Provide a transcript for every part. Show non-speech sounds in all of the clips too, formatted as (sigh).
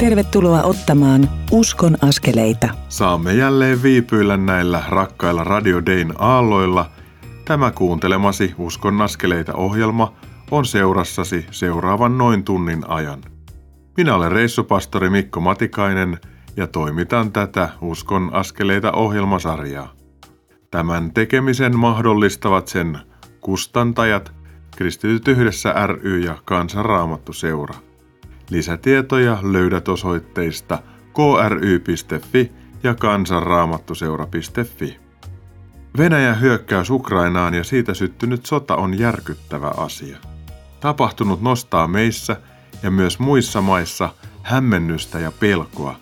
Tervetuloa ottamaan Uskon askeleita. Saamme jälleen viipyillä näillä rakkailla Radio Dayn aalloilla. Tämä kuuntelemasi Uskon askeleita ohjelma on seurassasi seuraavan noin tunnin ajan. Minä olen reissupastori Mikko Matikainen ja toimitan tätä Uskon askeleita ohjelmasarjaa. Tämän tekemisen mahdollistavat sen kustantajat Kristityt yhdessä ry ja Kansanraamattu seura. Lisätietoja löydät osoitteista kry.fi ja kansanraamattuseura.fi. Venäjän hyökkäys Ukrainaan ja siitä syttynyt sota on järkyttävä asia. Tapahtunut nostaa meissä ja myös muissa maissa hämmennystä ja pelkoa.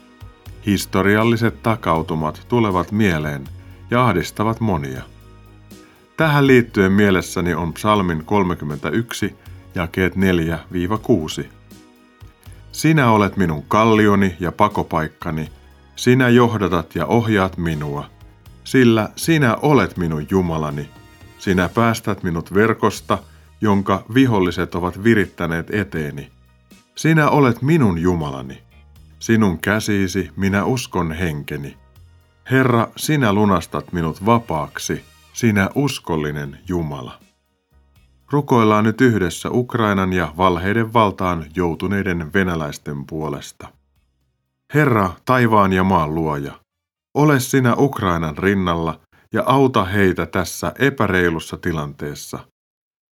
Historialliset takautumat tulevat mieleen ja ahdistavat monia. Tähän liittyen mielessäni on psalmin 31, jakeet 4-6. Sinä olet minun kallioni ja pakopaikkani, sinä johdatat ja ohjaat minua, sillä sinä olet minun Jumalani. Sinä päästät minut verkosta, jonka viholliset ovat virittäneet eteeni. Sinä olet minun Jumalani. Sinun käsiisi minä uskon henkeni. Herra, sinä lunastat minut vapaaksi, sinä uskollinen Jumala. Rukoillaan nyt yhdessä Ukrainan ja valheiden valtaan joutuneiden venäläisten puolesta. Herra, taivaan ja maan luoja, ole sinä Ukrainan rinnalla ja auta heitä tässä epäreilussa tilanteessa.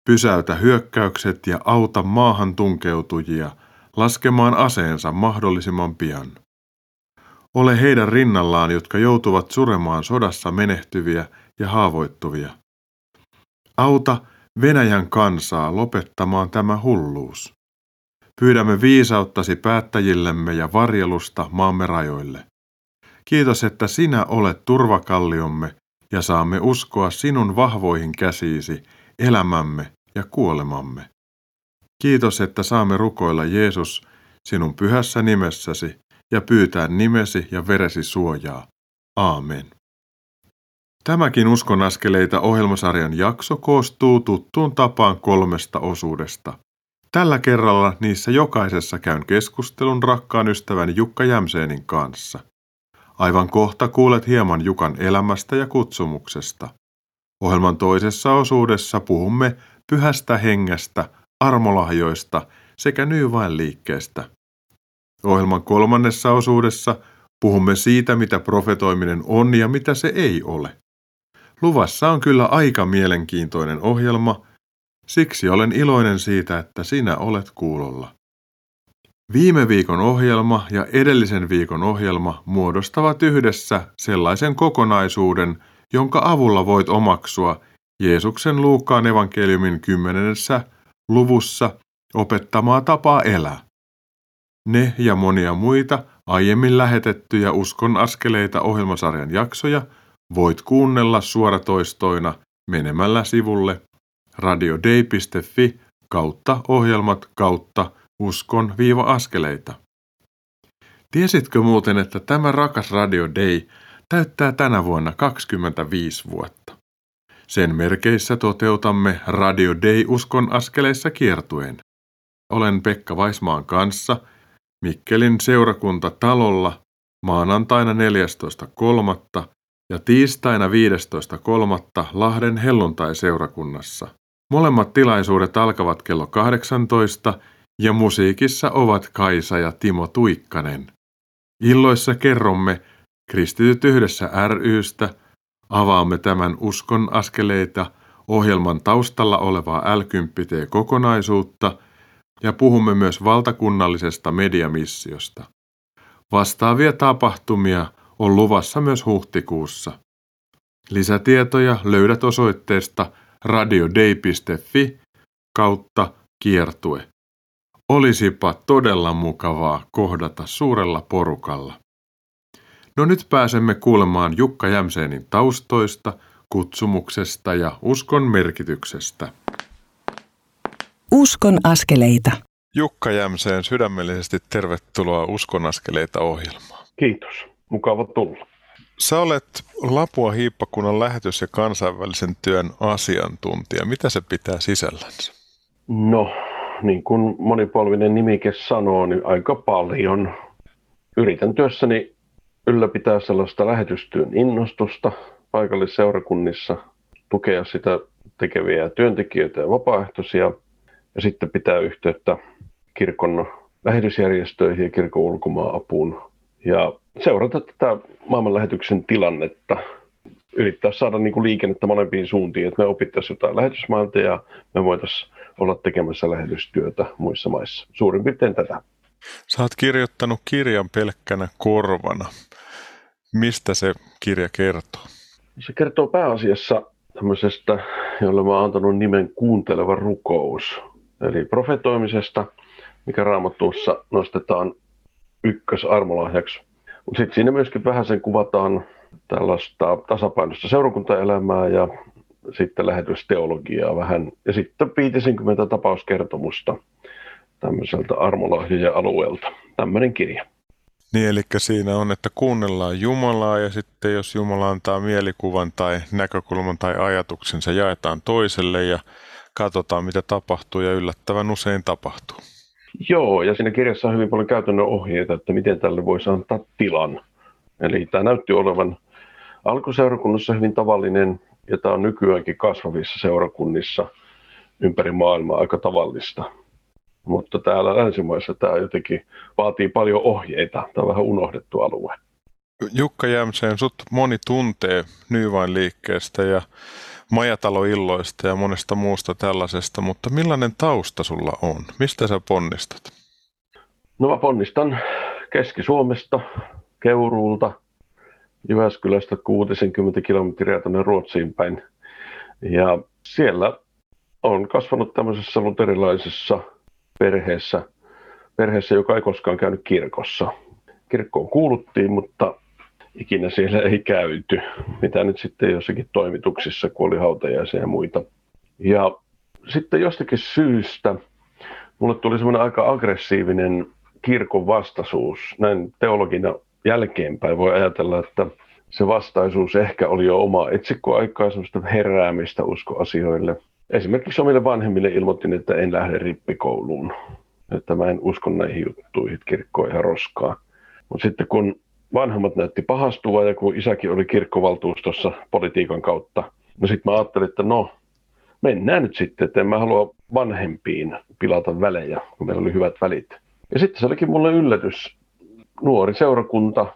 Pysäytä hyökkäykset ja auta maahan tunkeutujia laskemaan aseensa mahdollisimman pian. Ole heidän rinnallaan, jotka joutuvat suremaan sodassa menehtyviä ja haavoittuvia. Auta Venäjän kansaa lopettamaan tämä hulluus. Pyydämme viisauttasi päättäjillemme ja varjelusta maamme rajoille. Kiitos, että sinä olet turvakalliomme ja saamme uskoa sinun vahvoihin käsiisi elämämme ja kuolemamme. Kiitos, että saamme rukoilla Jeesus sinun pyhässä nimessäsi ja pyytää nimesi ja veresi suojaa. Aamen. Tämäkin Uskon askeleita ohjelmasarjan jakso koostuu tuttuun tapaan kolmesta osuudesta. Tällä kerralla niissä jokaisessa käyn keskustelun rakkaan ystäväni Jukka Jämseenin kanssa. Aivan kohta kuulet hieman Jukan elämästä ja kutsumuksesta. Ohjelman toisessa osuudessa puhumme pyhästä hengestä, armolahjoista sekä liikkeestä. Ohjelman kolmannessa osuudessa puhumme siitä, mitä profetoiminen on ja mitä se ei ole. Luvassa on kyllä aika mielenkiintoinen ohjelma, siksi olen iloinen siitä, että sinä olet kuulolla. Viime viikon ohjelma ja edellisen viikon ohjelma muodostavat yhdessä sellaisen kokonaisuuden, jonka avulla voit omaksua Jeesuksen Luukkaan evankeliumin kymmenessä luvussa opettamaa tapaa elää. Ne ja monia muita aiemmin lähetettyjä uskon askeleita ohjelmasarjan jaksoja – Voit kuunnella suoratoistoina menemällä sivulle radiodei.fi kautta ohjelmat kautta uskon-askeleita. Tiesitkö muuten, että tämä rakas Radio Day täyttää tänä vuonna 25 vuotta? Sen merkeissä toteutamme Radio Day uskon askeleissa kiertueen. Olen Pekka Vaismaan kanssa Mikkelin seurakunta talolla maanantaina 14.3 ja tiistaina 15.3. Lahden helluntai-seurakunnassa. Molemmat tilaisuudet alkavat kello 18 ja musiikissa ovat Kaisa ja Timo Tuikkanen. Illoissa kerromme Kristityt yhdessä rystä, avaamme tämän uskon askeleita ohjelman taustalla olevaa l kokonaisuutta ja puhumme myös valtakunnallisesta mediamissiosta. Vastaavia tapahtumia on luvassa myös huhtikuussa. Lisätietoja löydät osoitteesta radiodei.fi kautta kiertue. Olisipa todella mukavaa kohdata suurella porukalla. No nyt pääsemme kuulemaan Jukka Jämseenin taustoista, kutsumuksesta ja uskon merkityksestä. Uskon askeleita. Jukka Jämseen sydämellisesti tervetuloa Uskon askeleita ohjelmaan. Kiitos mukava tulla. Sä olet Lapua hiippakunnan lähetys- ja kansainvälisen työn asiantuntija. Mitä se pitää sisällänsä? No, niin kuin monipolvinen nimike sanoo, niin aika paljon. yritän työssäni ylläpitää sellaista lähetystyön innostusta paikallisseurakunnissa, tukea sitä tekeviä työntekijöitä ja vapaaehtoisia ja sitten pitää yhteyttä kirkon lähetysjärjestöihin ja kirkon ulkomaan apuun ja seurata tätä maailmanlähetyksen tilannetta, yrittää saada niin kuin liikennettä molempiin suuntiin, että me opittaisiin jotain lähetysmailta ja me voitaisiin olla tekemässä lähetystyötä muissa maissa. Suurin piirtein tätä. Sä oot kirjoittanut kirjan pelkkänä korvana. Mistä se kirja kertoo? Se kertoo pääasiassa tämmöisestä, jolle mä oon antanut nimen kuunteleva rukous. Eli profetoimisesta, mikä raamattuussa nostetaan ykkösarmolahjaksi. Mutta sitten siinä myöskin vähän sen kuvataan tällaista tasapainoista seurakuntaelämää ja sitten lähetysteologiaa vähän. Ja sitten 50 tapauskertomusta tämmöiseltä armolahjojen alueelta. Tämmöinen kirja. Niin, eli siinä on, että kuunnellaan Jumalaa ja sitten jos Jumala antaa mielikuvan tai näkökulman tai ajatuksen, se jaetaan toiselle ja katsotaan mitä tapahtuu ja yllättävän usein tapahtuu. Joo, ja siinä kirjassa on hyvin paljon käytännön ohjeita, että miten tälle voisi antaa tilan. Eli tämä näytti olevan alkuseurakunnassa hyvin tavallinen, ja tämä on nykyäänkin kasvavissa seurakunnissa ympäri maailmaa aika tavallista. Mutta täällä länsimaissa tämä jotenkin vaatii paljon ohjeita. Tämä on vähän unohdettu alue. Jukka Jämseen, sut moni tuntee Nyvain liikkeestä ja majataloilloista ja monesta muusta tällaisesta, mutta millainen tausta sulla on? Mistä sä ponnistat? No mä ponnistan Keski-Suomesta, Keuruulta, Jyväskylästä 60 kilometriä tuonne Ruotsiin päin. Ja siellä on kasvanut tämmöisessä luterilaisessa perheessä, perheessä, joka ei koskaan käynyt kirkossa. Kirkkoon kuuluttiin, mutta ikinä siellä ei käyty, mitä nyt sitten jossakin toimituksissa, kun oli hautajaisia ja muita. Ja sitten jostakin syystä mulle tuli semmoinen aika aggressiivinen kirkon vastaisuus. Näin teologina jälkeenpäin voi ajatella, että se vastaisuus ehkä oli jo oma etsikkoaikaa, semmoista heräämistä uskoasioille. Esimerkiksi omille vanhemmille ilmoitin, että en lähde rippikouluun. Että mä en usko näihin juttuihin, että kirkko on ihan roskaa. Mutta sitten kun vanhemmat näytti pahastua ja kun isäkin oli kirkkovaltuustossa politiikan kautta, no sitten mä ajattelin, että no, mennään nyt sitten, että en mä halua vanhempiin pilata välejä, kun meillä oli hyvät välit. Ja sitten se olikin mulle yllätys. Nuori seurakunta,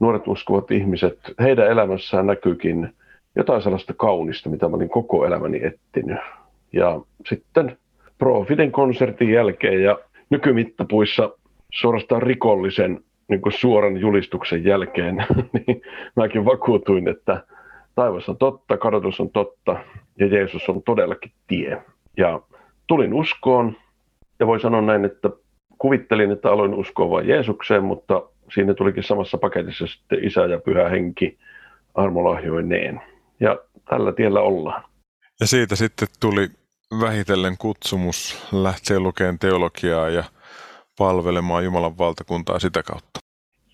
nuoret uskovat ihmiset, heidän elämässään näkyykin jotain sellaista kaunista, mitä mä olin koko elämäni ettinyt. Ja sitten Profiden konsertin jälkeen ja nykymittapuissa suorastaan rikollisen niin kuin suoran julistuksen jälkeen, (laughs) niin mäkin vakuutuin, että taivas on totta, kadotus on totta ja Jeesus on todellakin tie. Ja tulin uskoon ja voi sanoa näin, että kuvittelin, että aloin uskoa vain Jeesukseen, mutta siinä tulikin samassa paketissa sitten Isä ja Pyhä Henki armolahjoineen. Ja tällä tiellä ollaan. Ja siitä sitten tuli vähitellen kutsumus lähteä lukemaan teologiaa ja palvelemaan Jumalan valtakuntaa sitä kautta?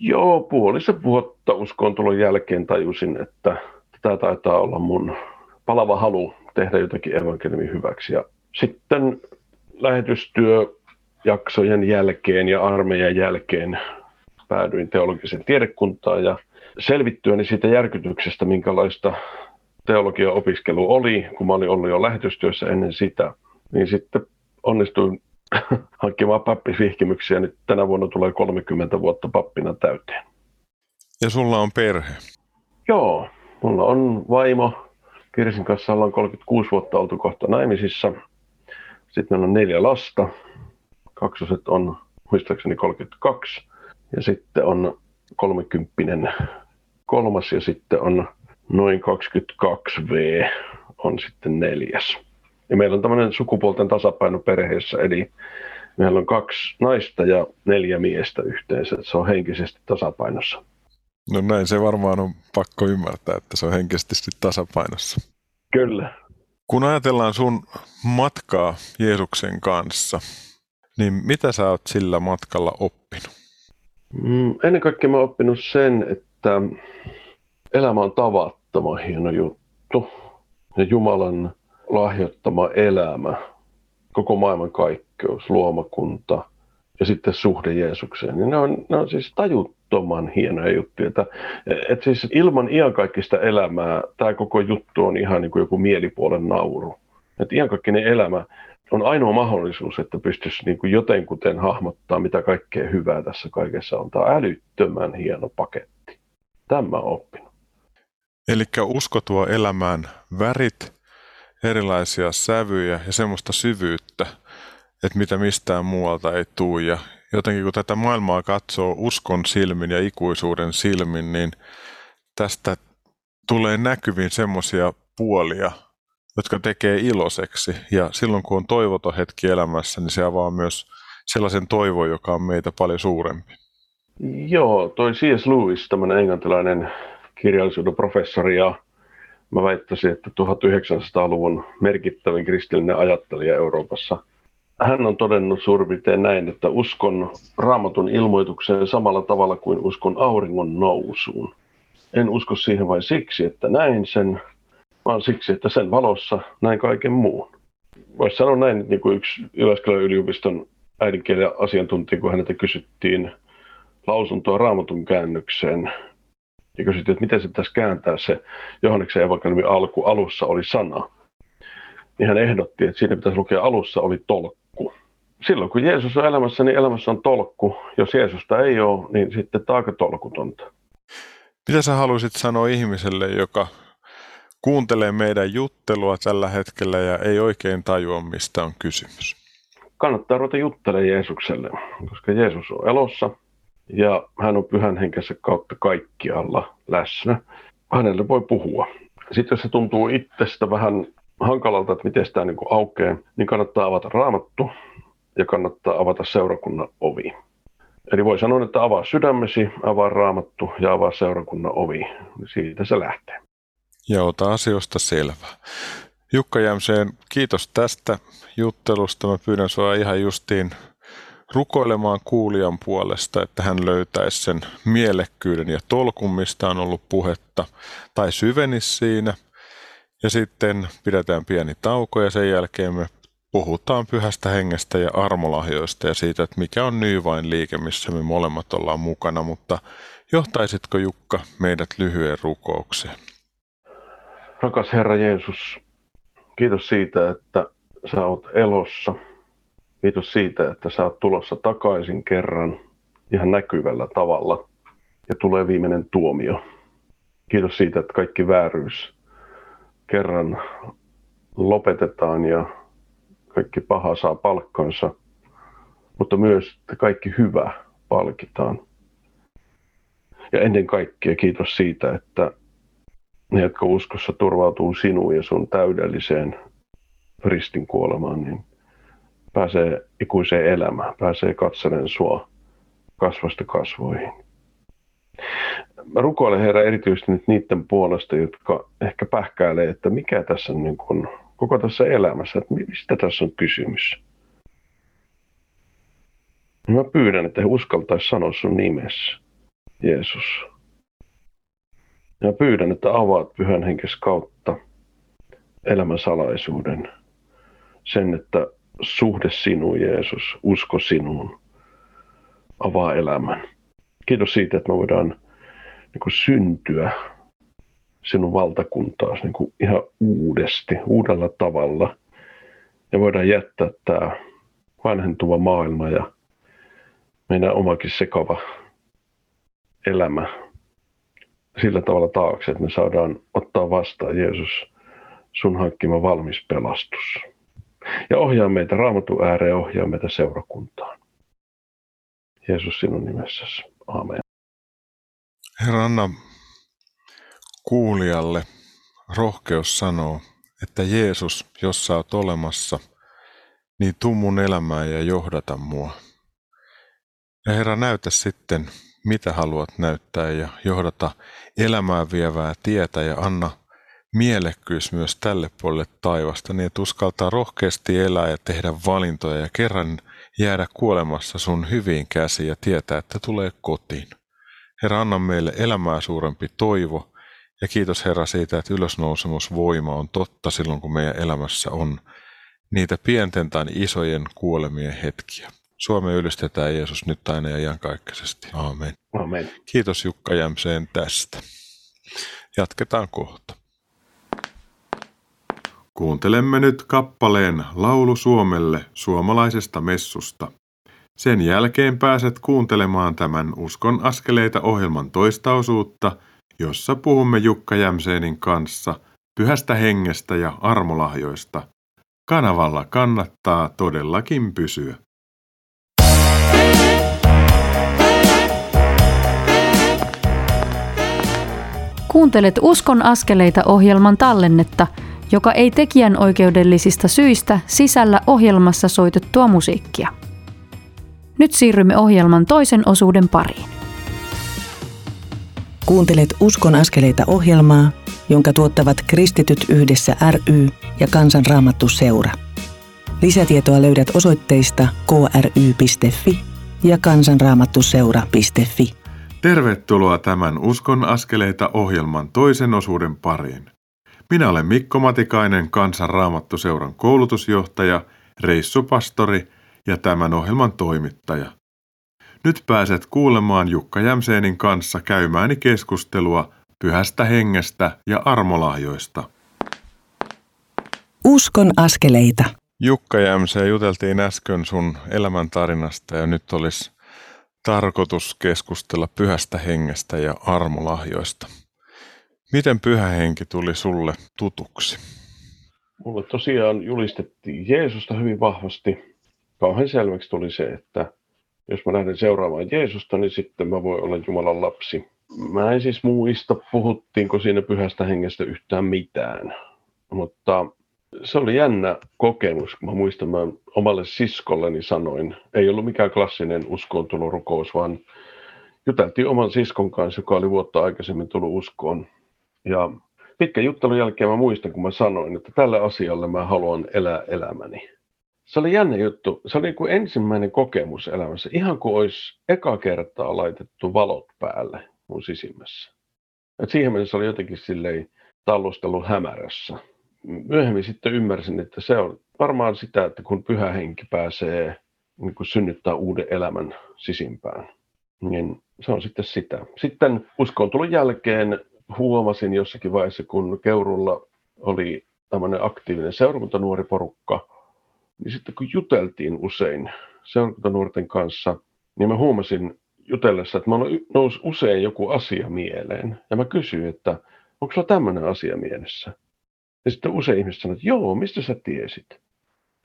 Joo, puolisen vuotta uskon tulon jälkeen tajusin, että tämä taitaa olla mun palava halu tehdä jotakin evankeliumin hyväksi. Ja sitten lähetystyöjaksojen jälkeen ja armeijan jälkeen päädyin teologisen tiedekuntaan ja selvittyäni siitä järkytyksestä, minkälaista teologian opiskelu oli, kun mä olin ollut jo lähetystyössä ennen sitä, niin sitten onnistuin (laughs) hankkimaan pappisvihkimyksiä. Nyt tänä vuonna tulee 30 vuotta pappina täyteen. Ja sulla on perhe? Joo, mulla on vaimo. Kirsin kanssa ollaan 36 vuotta oltu kohta naimisissa. Sitten meillä on neljä lasta. Kaksoset on muistaakseni 32. Ja sitten on 30 kolmas ja sitten on noin 22V on sitten neljäs. Ja meillä on tämmöinen sukupuolten tasapaino perheessä, eli meillä on kaksi naista ja neljä miestä yhteensä. Se on henkisesti tasapainossa. No näin se varmaan on pakko ymmärtää, että se on henkisesti tasapainossa. Kyllä. Kun ajatellaan sun matkaa Jeesuksen kanssa, niin mitä sä oot sillä matkalla oppinut? Mm, ennen kaikkea mä oon oppinut sen, että elämä on tavattoman hieno juttu. Ja Jumalan lahjoittama elämä, koko maailman kaikkeus, luomakunta ja sitten suhde Jeesukseen. Niin ne, on, ne on siis tajuttoman hienoja juttuja. Että, et siis ilman iankaikkista elämää tämä koko juttu on ihan niin kuin joku mielipuolen nauru. Että iankaikkinen elämä on ainoa mahdollisuus, että pystyisi niin kuin jotenkuten hahmottaa, mitä kaikkea hyvää tässä kaikessa on. Tämä on älyttömän hieno paketti. Tämä oppinut. Eli usko tuo elämään värit, erilaisia sävyjä ja semmoista syvyyttä, että mitä mistään muualta ei tule. Ja jotenkin kun tätä maailmaa katsoo uskon silmin ja ikuisuuden silmin, niin tästä tulee näkyviin semmoisia puolia, jotka tekee iloiseksi. Ja silloin kun on toivoton hetki elämässä, niin se avaa myös sellaisen toivon, joka on meitä paljon suurempi. Joo, toi C.S. Lewis, tämmöinen englantilainen kirjallisuuden professori ja mä väittäisin, että 1900-luvun merkittävin kristillinen ajattelija Euroopassa. Hän on todennut suurin näin, että uskon raamatun ilmoitukseen samalla tavalla kuin uskon auringon nousuun. En usko siihen vain siksi, että näin sen, vaan siksi, että sen valossa näin kaiken muun. Voisi sanoa näin, niin kuin yksi Jyväskylän yliopiston äidinkielen asiantuntija, kun häneltä kysyttiin lausuntoa raamatun käännökseen, ja kysyttiin, että miten se pitäisi kääntää se Johanneksen evankeliumin alku, alussa oli sana. Niin hän ehdotti, että siinä pitäisi lukea alussa oli tolkku. Silloin kun Jeesus on elämässä, niin elämässä on tolkku. Jos Jeesusta ei ole, niin sitten tämä aika tolkutonta. Mitä sä haluaisit sanoa ihmiselle, joka kuuntelee meidän juttelua tällä hetkellä ja ei oikein tajua, mistä on kysymys? Kannattaa ruveta juttelemaan Jeesukselle, koska Jeesus on elossa ja hän on pyhän henkensä kautta kaikkialla läsnä. Hänelle voi puhua. Sitten jos se tuntuu itsestä vähän hankalalta, että miten tämä niin aukeaa, niin kannattaa avata raamattu ja kannattaa avata seurakunnan ovi. Eli voi sanoa, että avaa sydämesi, avaa raamattu ja avaa seurakunnan ovi. Siitä se lähtee. Ja ota asioista selvää. Jukka Jämseen, kiitos tästä juttelusta. Mä pyydän sinua ihan justiin rukoilemaan kuulijan puolesta, että hän löytäisi sen mielekkyyden ja tolkun, mistä on ollut puhetta, tai syvenisi siinä. Ja sitten pidetään pieni tauko ja sen jälkeen me puhutaan pyhästä hengestä ja armolahjoista ja siitä, että mikä on Nyvain liike, missä me molemmat ollaan mukana, mutta johtaisitko Jukka meidät lyhyen rukoukseen? Rakas Herra Jeesus, kiitos siitä, että sä oot elossa – Kiitos siitä, että sä oot tulossa takaisin kerran ihan näkyvällä tavalla ja tulee viimeinen tuomio. Kiitos siitä, että kaikki vääryys kerran lopetetaan ja kaikki paha saa palkkansa, mutta myös että kaikki hyvä palkitaan. Ja ennen kaikkea kiitos siitä, että ne, jotka uskossa turvautuu sinuun ja sun täydelliseen ristin kuolemaan, niin pääsee ikuiseen elämään, pääsee katselen sua kasvasta kasvoihin. Mä rukoilen Herra erityisesti nyt niiden puolesta, jotka ehkä pähkäilee, että mikä tässä on niin kuin, koko tässä elämässä, että mistä tässä on kysymys. Mä pyydän, että he uskaltaisi sanoa sun nimessä, Jeesus. Ja pyydän, että avaat pyhän henkes kautta elämän salaisuuden. Sen, että suhde sinuun, Jeesus, usko sinuun, avaa elämän. Kiitos siitä, että me voidaan niin kuin syntyä sinun valtakuntaasi niin kuin ihan uudesti, uudella tavalla. Ja voidaan jättää tämä vanhentuva maailma ja meidän omakin sekava elämä sillä tavalla taakse, että me saadaan ottaa vastaan Jeesus sun hankkima valmis pelastus ja ohjaa meitä raamatun ääreen, ohjaa meitä seurakuntaan. Jeesus sinun nimessäsi. Aamen. Herra, anna kuulijalle rohkeus sanoo, että Jeesus, jos sä oot olemassa, niin tuu mun elämään ja johdata mua. Ja Herra, näytä sitten, mitä haluat näyttää ja johdata elämää vievää tietä ja anna mielekkyys myös tälle puolelle taivasta, niin että uskaltaa rohkeasti elää ja tehdä valintoja ja kerran jäädä kuolemassa sun hyviin käsiin ja tietää, että tulee kotiin. Herra, anna meille elämää suurempi toivo ja kiitos Herra siitä, että ylösnousemusvoima on totta silloin, kun meidän elämässä on niitä pienten tai isojen kuolemien hetkiä. Suomi ylistetään Jeesus nyt aina ja iankaikkisesti. Aamen. Amen. Kiitos Jukka Jämseen tästä. Jatketaan kohta. Kuuntelemme nyt kappaleen Laulu Suomelle suomalaisesta messusta. Sen jälkeen pääset kuuntelemaan tämän Uskon askeleita ohjelman toista osuutta, jossa puhumme Jukka Jämseenin kanssa pyhästä hengestä ja armolahjoista. Kanavalla kannattaa todellakin pysyä. Kuuntelet Uskon askeleita ohjelman tallennetta, joka ei tekijän oikeudellisista syistä sisällä ohjelmassa soitettua musiikkia. Nyt siirrymme ohjelman toisen osuuden pariin. Kuuntelet Uskon askeleita ohjelmaa, jonka tuottavat Kristityt yhdessä ry ja Kansanraamattu seura. Lisätietoa löydät osoitteista kry.fi ja kansanraamattuseura.fi. Tervetuloa tämän Uskon askeleita ohjelman toisen osuuden pariin. Minä olen Mikko Matikainen, Kansanraamattuseuran koulutusjohtaja, reissupastori ja tämän ohjelman toimittaja. Nyt pääset kuulemaan Jukka Jämseenin kanssa käymääni keskustelua pyhästä hengestä ja armolahjoista. Uskon askeleita. Jukka Jämseen juteltiin äsken sun elämäntarinasta ja nyt olisi tarkoitus keskustella pyhästä hengestä ja armolahjoista. Miten pyhä henki tuli sulle tutuksi? Mulle tosiaan julistettiin Jeesusta hyvin vahvasti. Kauhean selväksi tuli se, että jos mä lähden seuraamaan Jeesusta, niin sitten mä voin olla Jumalan lapsi. Mä en siis muista, puhuttiinko siinä pyhästä hengestä yhtään mitään. Mutta se oli jännä kokemus. Mä muistan, mä omalle siskolleni sanoin, ei ollut mikään klassinen uskontulo-rukous, vaan juteltiin oman siskon kanssa, joka oli vuotta aikaisemmin tullut uskoon. Ja pitkän juttelun jälkeen mä muistan, kun mä sanoin, että tällä asialle mä haluan elää elämäni. Se oli jännä juttu. Se oli kuin ensimmäinen kokemus elämässä, ihan kuin olisi eka kertaa laitettu valot päälle mun sisimmässä. Et siihen mennessä oli jotenkin silleen tallustelu hämärässä myöhemmin sitten ymmärsin, että se on varmaan sitä, että kun pyhä henki pääsee niin kuin synnyttää uuden elämän sisimpään, niin se on sitten sitä. Sitten uskon tulun jälkeen huomasin jossakin vaiheessa, kun Keurulla oli tämmöinen aktiivinen seurakuntanuori porukka, niin sitten kun juteltiin usein seurakuntanuorten kanssa, niin mä huomasin jutellessa, että mulla nousi usein joku asia mieleen. Ja mä kysyin, että onko sulla tämmöinen asia mielessä? Ja sitten usein ihmiset sanoo, että joo, mistä sä tiesit?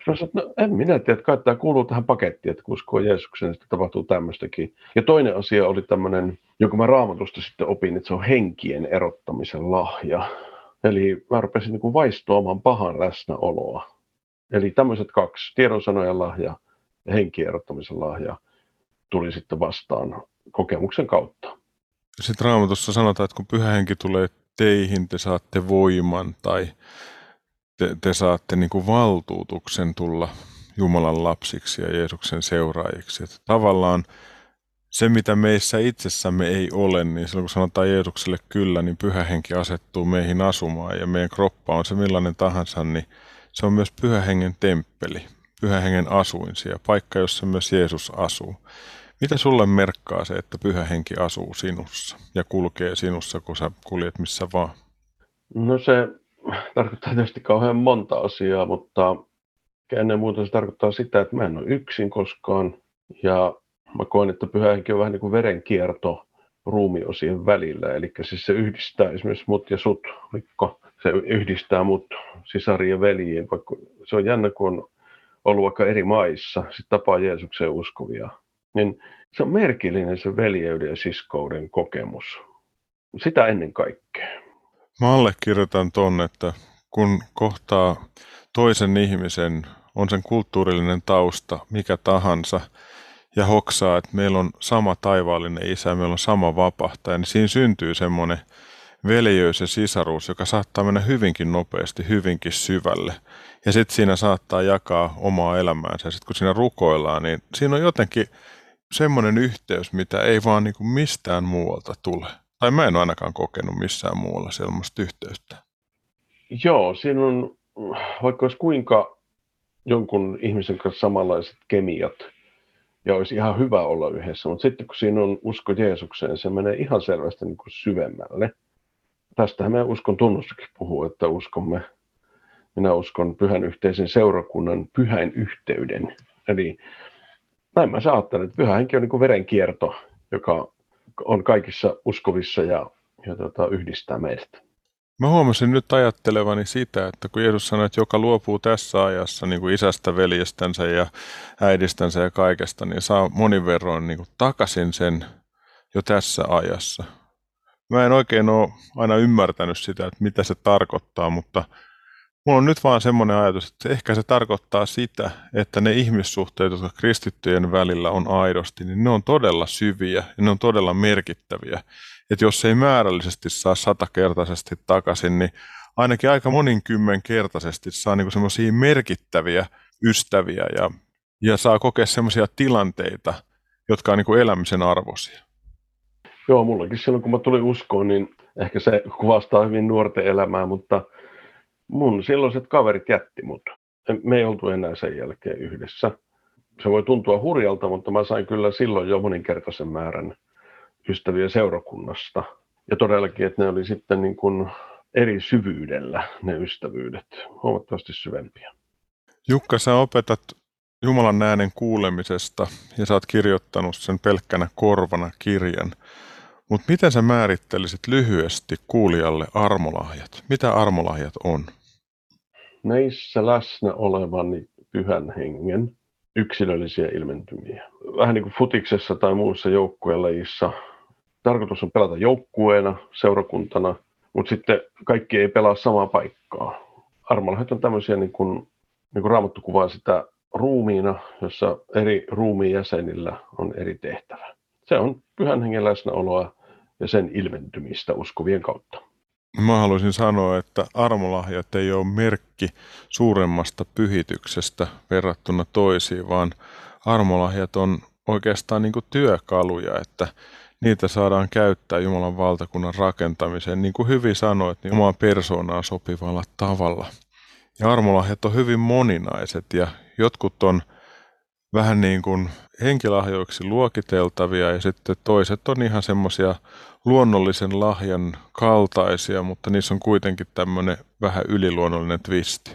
Mä sanoin, että no en minä tiedä, että kai tämä kuuluu tähän pakettiin, että kun uskoo Jeesuksen, että tapahtuu tämmöistäkin. Ja toinen asia oli tämmöinen, jonka mä raamatusta sitten opin, että se on henkien erottamisen lahja. Eli mä rupesin niin vaistoamaan pahan läsnäoloa. Eli tämmöiset kaksi, tiedonsanojen lahja ja henkien erottamisen lahja, tuli sitten vastaan kokemuksen kautta. Sitten raamatussa sanotaan, että kun pyhä henki tulee teihin te saatte voiman tai te, te saatte niin kuin valtuutuksen tulla Jumalan lapsiksi ja Jeesuksen seuraajiksi. Että tavallaan se, mitä meissä itsessämme ei ole, niin silloin kun sanotaan Jeesukselle kyllä, niin pyhä henki asettuu meihin asumaan ja meidän kroppa on se millainen tahansa, niin se on myös pyhä hengen temppeli, pyhä hengen asuinsia, paikka, jossa myös Jeesus asuu. Mitä sulle merkkaa se, että pyhä henki asuu sinussa ja kulkee sinussa, kun sä kuljet missä vaan? No se tarkoittaa tietysti kauhean monta asiaa, mutta ennen muuta se tarkoittaa sitä, että mä en ole yksin koskaan. Ja mä koen, että pyhä henki on vähän niin kuin verenkierto ruumiosien välillä. Eli siis se yhdistää esimerkiksi mut ja sut, Mikko. Se yhdistää mut sisariin ja veljiin. Vaikka se on jännä, kun on ollut vaikka eri maissa, sitten tapaa Jeesukseen uskovia niin se on merkillinen se veljeyden ja siskouden kokemus. Sitä ennen kaikkea. Mä allekirjoitan ton, että kun kohtaa toisen ihmisen, on sen kulttuurillinen tausta, mikä tahansa, ja hoksaa, että meillä on sama taivaallinen isä, meillä on sama vapahtaja, niin siinä syntyy semmoinen veljeys ja sisaruus, joka saattaa mennä hyvinkin nopeasti, hyvinkin syvälle. Ja sitten siinä saattaa jakaa omaa elämäänsä. Sitten kun siinä rukoillaan, niin siinä on jotenkin semmoinen yhteys, mitä ei vaan niin kuin mistään muualta tule. Tai mä en ole ainakaan kokenut missään muualla sellaista yhteyttä. Joo, siinä on, vaikka olisi kuinka jonkun ihmisen kanssa samanlaiset kemiat, ja olisi ihan hyvä olla yhdessä. Mutta sitten kun siinä on usko Jeesukseen, se menee ihan selvästi niin kuin syvemmälle. Tästähän meidän uskon tunnussakin puhuu, että uskomme, minä uskon pyhän yhteisen seurakunnan pyhän yhteyden. Eli näin mä ajattelen, että pyhä henki on niin kuin verenkierto, joka on kaikissa uskovissa ja, ja tota, yhdistää meidät. Mä huomasin nyt ajattelevani sitä, että kun Jeesus sanoi, että joka luopuu tässä ajassa niin kuin isästä, veljestänsä ja äidistänsä ja kaikesta, niin saa monin verroin niin kuin takaisin sen jo tässä ajassa. Mä en oikein ole aina ymmärtänyt sitä, että mitä se tarkoittaa, mutta mulla on nyt vaan semmoinen ajatus, että ehkä se tarkoittaa sitä, että ne ihmissuhteet, jotka kristittyjen välillä on aidosti, niin ne on todella syviä ja ne on todella merkittäviä että jos ei määrällisesti saa satakertaisesti takaisin, niin ainakin aika monikymmenkertaisesti saa niin semmoisia merkittäviä ystäviä ja, ja saa kokea semmoisia tilanteita, jotka on niin elämisen arvoisia. Joo, mullakin silloin kun mä tulin uskoon, niin ehkä se kuvastaa hyvin nuorten elämää, mutta mun silloiset kaverit jätti mut. Me ei oltu enää sen jälkeen yhdessä. Se voi tuntua hurjalta, mutta mä sain kyllä silloin jo moninkertaisen määrän ystäviä seurakunnasta. Ja todellakin, että ne oli sitten niin kuin eri syvyydellä ne ystävyydet, huomattavasti syvempiä. Jukka, sä opetat Jumalan äänen kuulemisesta ja sä oot kirjoittanut sen pelkkänä korvana kirjan. Mutta miten sä määrittelisit lyhyesti kuulijalle armolahjat? Mitä armolahjat on? Neissä läsnä olevani pyhän hengen yksilöllisiä ilmentymiä. Vähän niin kuin futiksessa tai muussa joukkuelajissa tarkoitus on pelata joukkueena, seurakuntana, mutta sitten kaikki ei pelaa samaa paikkaa. Armolahjat on tämmöisiä, niin kuin, niin kuin Raamattu kuvaa sitä ruumiina, jossa eri ruumiin jäsenillä on eri tehtävä. Se on pyhän hengen läsnäoloa ja sen ilmentymistä uskovien kautta. Mä haluaisin sanoa, että armolahjat ei ole merkki suuremmasta pyhityksestä verrattuna toisiin, vaan armolahjat on oikeastaan niin työkaluja, että niitä saadaan käyttää Jumalan valtakunnan rakentamiseen, niin kuin hyvin sanoit, niin omaan persoonaan sopivalla tavalla. Ja armolahjat on hyvin moninaiset ja jotkut on vähän niin kuin henkilahjoiksi luokiteltavia ja sitten toiset on ihan semmoisia luonnollisen lahjan kaltaisia, mutta niissä on kuitenkin tämmöinen vähän yliluonnollinen twisti.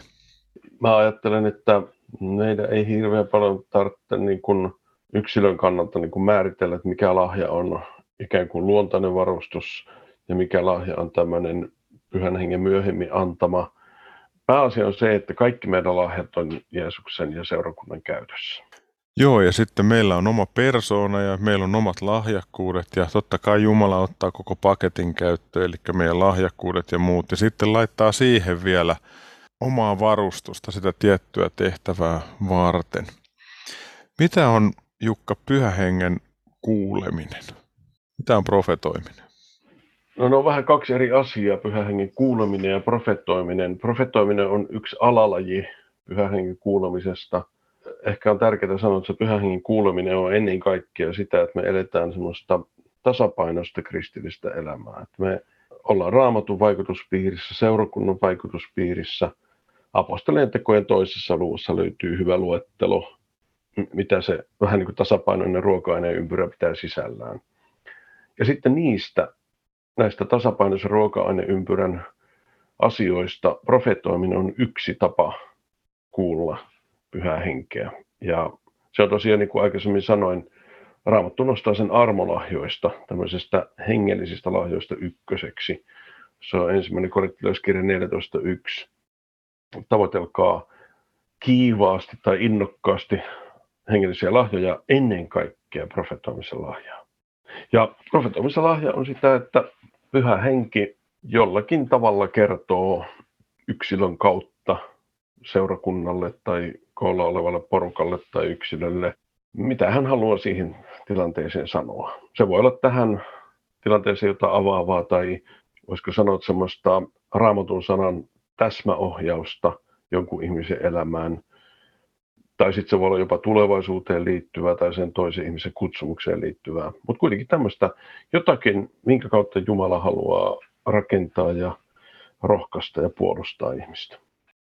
Mä ajattelen, että meidän ei hirveän paljon tarvitse niin kuin yksilön kannalta niin kuin määritellä, että mikä lahja on ikään kuin luontainen varustus ja mikä lahja on tämmöinen pyhän hengen myöhemmin antama. Pääasia on se, että kaikki meidän lahjat on Jeesuksen ja seurakunnan käytössä. Joo, ja sitten meillä on oma persoona ja meillä on omat lahjakkuudet ja totta kai Jumala ottaa koko paketin käyttöön, eli meidän lahjakkuudet ja muut, ja sitten laittaa siihen vielä omaa varustusta, sitä tiettyä tehtävää varten. Mitä on Jukka Pyhähengen kuuleminen? Mitä on profetoiminen? No ne on vähän kaksi eri asiaa, pyhähengen kuuleminen ja profetoiminen. Profetoiminen on yksi alalaji pyhähengen kuulemisesta. Ehkä on tärkeää sanoa, että se pyhähengen kuuleminen on ennen kaikkea sitä, että me eletään semmoista tasapainoista kristillistä elämää. Että me ollaan raamatun vaikutuspiirissä, seurakunnan vaikutuspiirissä. Apostolien tekojen toisessa luvussa löytyy hyvä luettelo, mitä se vähän niin kuin tasapainoinen ruoka-aineen ympyrä pitää sisällään. Ja sitten niistä, näistä tasapainoisen ruoka-aineympyrän asioista profetoiminen on yksi tapa kuulla pyhää henkeä. Ja se on tosiaan, niin kuin aikaisemmin sanoin, Raamattu nostaa sen armolahjoista, tämmöisestä hengellisistä lahjoista ykköseksi. Se on ensimmäinen korinttilaiskirja 14.1. Tavoitelkaa kiivaasti tai innokkaasti hengellisiä lahjoja ennen kaikkea profetoimisen lahjaa. Ja profetoimisen lahja on sitä, että pyhä henki jollakin tavalla kertoo yksilön kautta seurakunnalle tai koolla olevalle porukalle tai yksilölle, mitä hän haluaa siihen tilanteeseen sanoa. Se voi olla tähän tilanteeseen jota avaavaa tai voisiko sanoa semmoista raamatun sanan täsmäohjausta jonkun ihmisen elämään – tai sitten se voi olla jopa tulevaisuuteen liittyvää tai sen toisen ihmisen kutsumukseen liittyvää. Mutta kuitenkin tämmöistä jotakin, minkä kautta Jumala haluaa rakentaa ja rohkaista ja puolustaa ihmistä.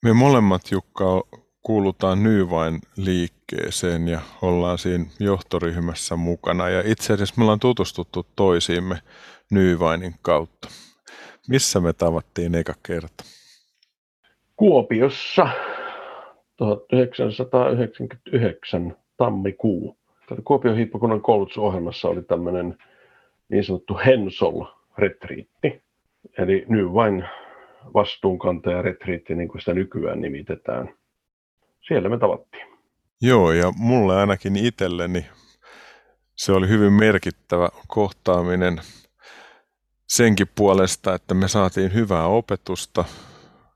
Me molemmat, Jukka, kuulutaan Nyvain liikkeeseen ja ollaan siinä johtoryhmässä mukana. Ja itse asiassa me ollaan tutustuttu toisiimme Nyvainin kautta. Missä me tavattiin eka kerta? Kuopiossa 1999 tammikuu. Kuopion hiippakunnan koulutusohjelmassa oli tämmöinen niin sanottu Hensol-retriitti. Eli nyt vain vastuunkantaja retriitti, niin kuin sitä nykyään nimitetään. Siellä me tavattiin. Joo, ja mulle ainakin itselleni se oli hyvin merkittävä kohtaaminen senkin puolesta, että me saatiin hyvää opetusta.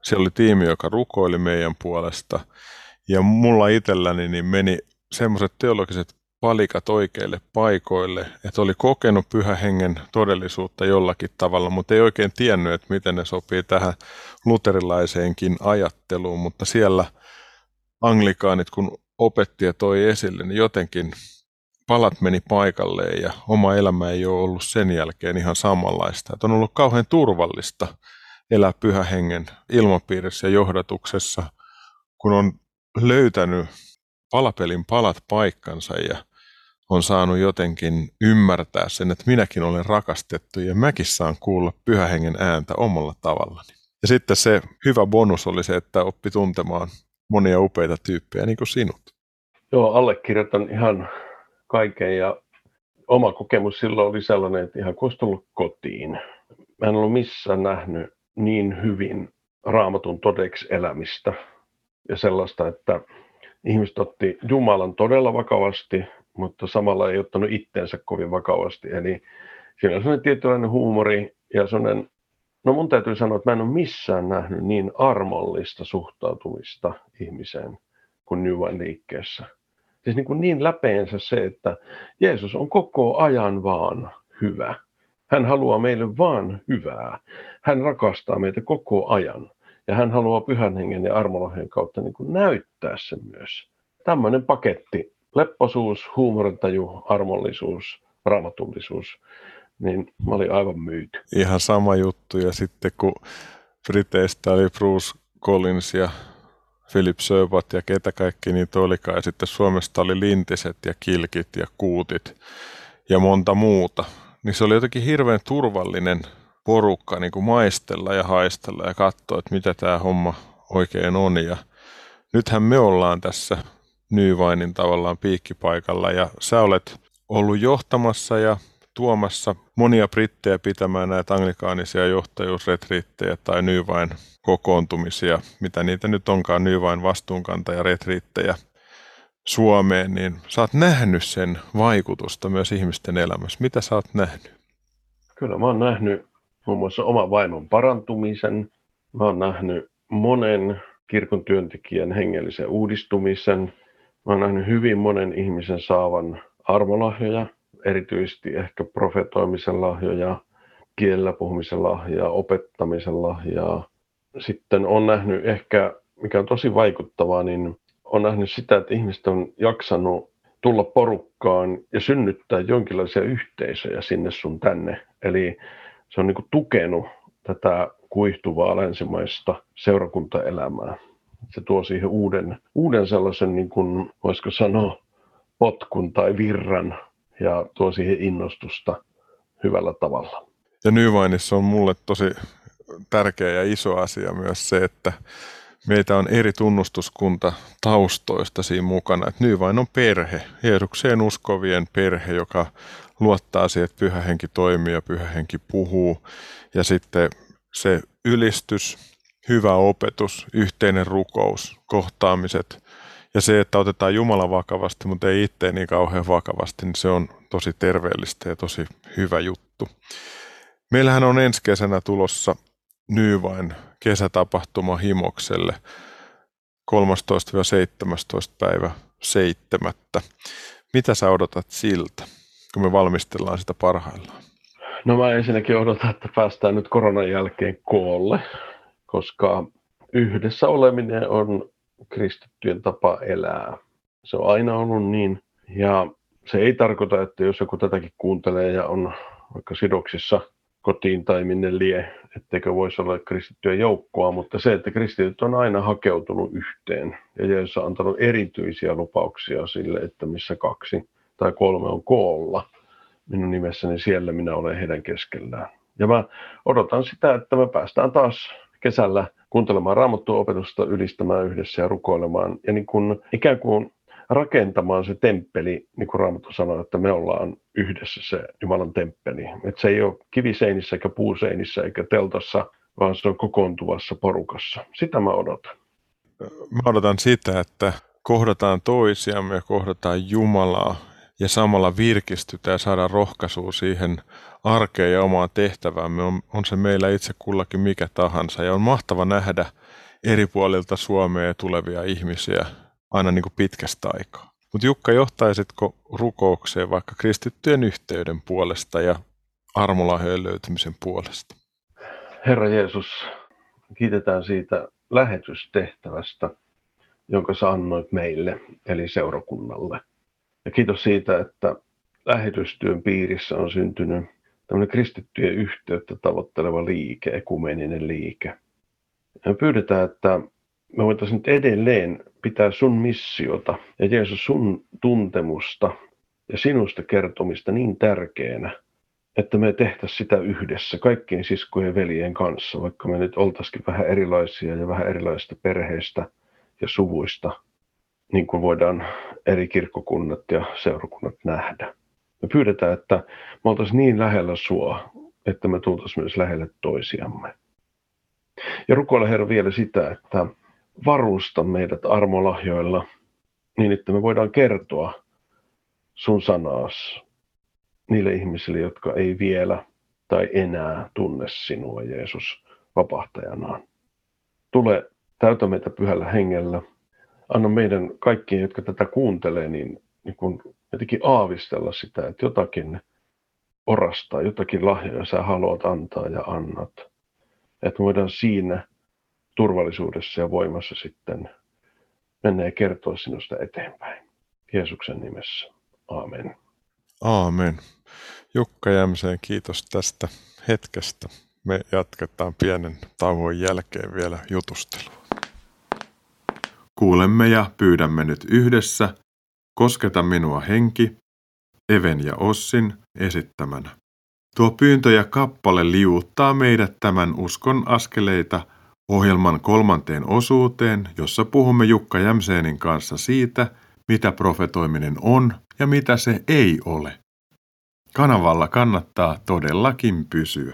Siellä oli tiimi, joka rukoili meidän puolesta. Ja mulla itselläni niin meni semmoiset teologiset palikat oikeille paikoille, että oli kokenut pyhä hengen todellisuutta jollakin tavalla, mutta ei oikein tiennyt, että miten ne sopii tähän luterilaiseenkin ajatteluun, mutta siellä anglikaanit, kun opetti ja toi esille, niin jotenkin palat meni paikalleen ja oma elämä ei ole ollut sen jälkeen ihan samanlaista. Että on ollut kauhean turvallista elää pyhä hengen ilmapiirissä ja johdatuksessa, kun on löytänyt palapelin palat paikkansa ja on saanut jotenkin ymmärtää sen, että minäkin olen rakastettu ja mäkin saan kuulla pyhähengen ääntä omalla tavallani. Ja sitten se hyvä bonus oli se, että oppi tuntemaan monia upeita tyyppejä niin kuin sinut. Joo, allekirjoitan ihan kaiken ja oma kokemus silloin oli sellainen, että ihan kun tullut kotiin. Mä en ollut missään nähnyt niin hyvin raamatun todeksi elämistä ja sellaista, että ihmiset otti Jumalan todella vakavasti, mutta samalla ei ottanut itteensä kovin vakavasti. Eli siinä on sellainen tietynlainen huumori ja sellainen, no mun täytyy sanoa, että mä en ole missään nähnyt niin armollista suhtautumista ihmiseen kuin New liikkeessä. Siis niin, kuin niin läpeensä se, että Jeesus on koko ajan vaan hyvä. Hän haluaa meille vaan hyvää. Hän rakastaa meitä koko ajan. Ja hän haluaa pyhän hengen ja armolahden kautta niin kuin näyttää sen myös. Tämmöinen paketti lepposuus, huumorintaju, armollisuus, raamatullisuus, niin mä olin aivan myyty. Ihan sama juttu ja sitten kun Briteistä oli Bruce Collins ja Philip Sövat ja ketä kaikki niitä olikaan. Ja sitten Suomesta oli lintiset ja kilkit ja kuutit ja monta muuta. Niin se oli jotenkin hirveän turvallinen porukka niin kuin maistella ja haistella ja katsoa, että mitä tämä homma oikein on. Ja nythän me ollaan tässä Nyvainin tavallaan piikkipaikalla ja sä olet ollut johtamassa ja tuomassa monia brittejä pitämään näitä anglikaanisia johtajuusretriittejä tai Nyvain kokoontumisia, mitä niitä nyt onkaan, Nyvain vastuunkantaja retriittejä Suomeen, niin sä oot nähnyt sen vaikutusta myös ihmisten elämässä. Mitä sä oot nähnyt? Kyllä mä oon nähnyt muun muassa oman vaimon parantumisen. Mä oon nähnyt monen kirkon työntekijän hengellisen uudistumisen. Mä oon nähnyt hyvin monen ihmisen saavan armolahjoja, erityisesti ehkä profetoimisen lahjoja, kielellä puhumisen lahjaa, opettamisen lahjaa. Sitten on nähnyt ehkä, mikä on tosi vaikuttavaa, niin on nähnyt sitä, että ihmiset on jaksanut tulla porukkaan ja synnyttää jonkinlaisia yhteisöjä sinne sun tänne. Eli se on niin tukenut tätä kuihtuvaa länsimaista seurakuntaelämää se tuo siihen uuden, uuden sellaisen, niin kuin, voisiko sanoa, potkun tai virran ja tuo siihen innostusta hyvällä tavalla. Ja Nyvainissa on mulle tosi tärkeä ja iso asia myös se, että meitä on eri tunnustuskunta taustoista siinä mukana. Että Nyvain on perhe, Jeesukseen uskovien perhe, joka luottaa siihen, että pyhä henki toimii ja pyhä henki puhuu. Ja sitten se ylistys, hyvä opetus, yhteinen rukous, kohtaamiset ja se, että otetaan Jumala vakavasti, mutta ei itse niin kauhean vakavasti, niin se on tosi terveellistä ja tosi hyvä juttu. Meillähän on ensi kesänä tulossa Nyvain kesätapahtuma Himokselle 13-17 päivä 7. Mitä sä odotat siltä, kun me valmistellaan sitä parhaillaan? No mä ensinnäkin odotan, että päästään nyt koronan jälkeen koolle koska yhdessä oleminen on kristittyjen tapa elää. Se on aina ollut niin. Ja se ei tarkoita, että jos joku tätäkin kuuntelee ja on vaikka sidoksissa kotiin tai minne lie, etteikö voisi olla kristittyä joukkoa, mutta se, että kristityt on aina hakeutunut yhteen ja Jeesus on antanut erityisiä lupauksia sille, että missä kaksi tai kolme on koolla minun nimessäni, siellä minä olen heidän keskellään. Ja mä odotan sitä, että me päästään taas kesällä kuuntelemaan raamattua opetusta, ylistämään yhdessä ja rukoilemaan ja niin kuin, ikään kuin rakentamaan se temppeli, niin kuin Raamattu sanoo, että me ollaan yhdessä se Jumalan temppeli. Että se ei ole kiviseinissä eikä puuseinissä eikä teltassa, vaan se on kokoontuvassa porukassa. Sitä mä odotan. Mä odotan sitä, että kohdataan toisiamme ja kohdataan Jumalaa ja samalla virkistytään ja saadaan rohkaisua siihen arkeen ja omaan tehtäväämme. On, on se meillä itse kullakin mikä tahansa ja on mahtava nähdä eri puolilta Suomea tulevia ihmisiä aina niin kuin pitkästä aikaa. Mutta Jukka, johtaisitko rukoukseen vaikka kristittyjen yhteyden puolesta ja armolahjojen löytymisen puolesta? Herra Jeesus, kiitetään siitä lähetystehtävästä, jonka sä annoit meille, eli seurakunnalle. Ja kiitos siitä, että lähetystyön piirissä on syntynyt tämmöinen kristittyjen yhteyttä tavoitteleva liike, ekumeninen liike. Ja pyydetään, että me voitaisiin nyt edelleen pitää sun missiota ja Jeesus sun tuntemusta ja sinusta kertomista niin tärkeänä, että me tehtäisiin sitä yhdessä kaikkien siskojen ja veljen kanssa, vaikka me nyt oltaisikin vähän erilaisia ja vähän erilaisista perheistä ja suvuista, niin kuin voidaan eri kirkkokunnat ja seurakunnat nähdä. Me pyydetään, että me oltaisiin niin lähellä sua, että me tultaisiin myös lähelle toisiamme. Ja rukoilla Herra vielä sitä, että varusta meidät armolahjoilla niin, että me voidaan kertoa sun sanaas niille ihmisille, jotka ei vielä tai enää tunne sinua, Jeesus, vapahtajanaan. Tule, täytä meitä pyhällä hengellä. Anna meidän kaikkien, jotka tätä kuuntelee, niin, niin kun jotenkin aavistella sitä, että jotakin orastaa, jotakin lahjoja sä haluat antaa ja annat. Että voidaan siinä turvallisuudessa ja voimassa sitten mennä ja kertoa sinusta eteenpäin. Jeesuksen nimessä. Aamen. Aamen. Jukka Jämseen, kiitos tästä hetkestä. Me jatketaan pienen tauon jälkeen vielä jutustelua. Kuulemme ja pyydämme nyt yhdessä Kosketa minua henki, Even ja Ossin esittämänä. Tuo pyyntö ja kappale liuuttaa meidät tämän uskon askeleita ohjelman kolmanteen osuuteen, jossa puhumme Jukka Jämseenin kanssa siitä, mitä profetoiminen on ja mitä se ei ole. Kanavalla kannattaa todellakin pysyä.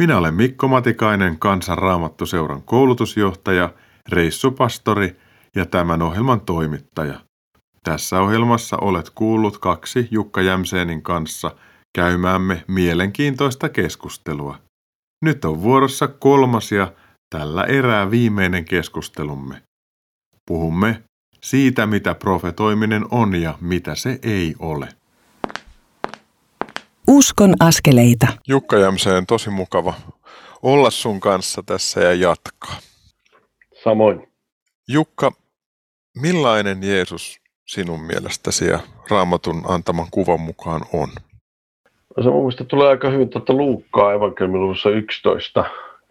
Minä olen Mikko Matikainen, Kansanraamattuseuran koulutusjohtaja, reissupastori ja tämän ohjelman toimittaja. Tässä ohjelmassa olet kuullut kaksi Jukka Jämseenin kanssa käymäämme mielenkiintoista keskustelua. Nyt on vuorossa kolmas ja tällä erää viimeinen keskustelumme. Puhumme siitä, mitä profetoiminen on ja mitä se ei ole. Uskon askeleita. Jukka Jämseen, tosi mukava olla sun kanssa tässä ja jatkaa. Samoin. Jukka, millainen Jeesus sinun mielestäsi ja raamatun antaman kuvan mukaan on? No se mun mielestä tulee aika hyvin tuota Luukkaa evankeliumiluvussa 11.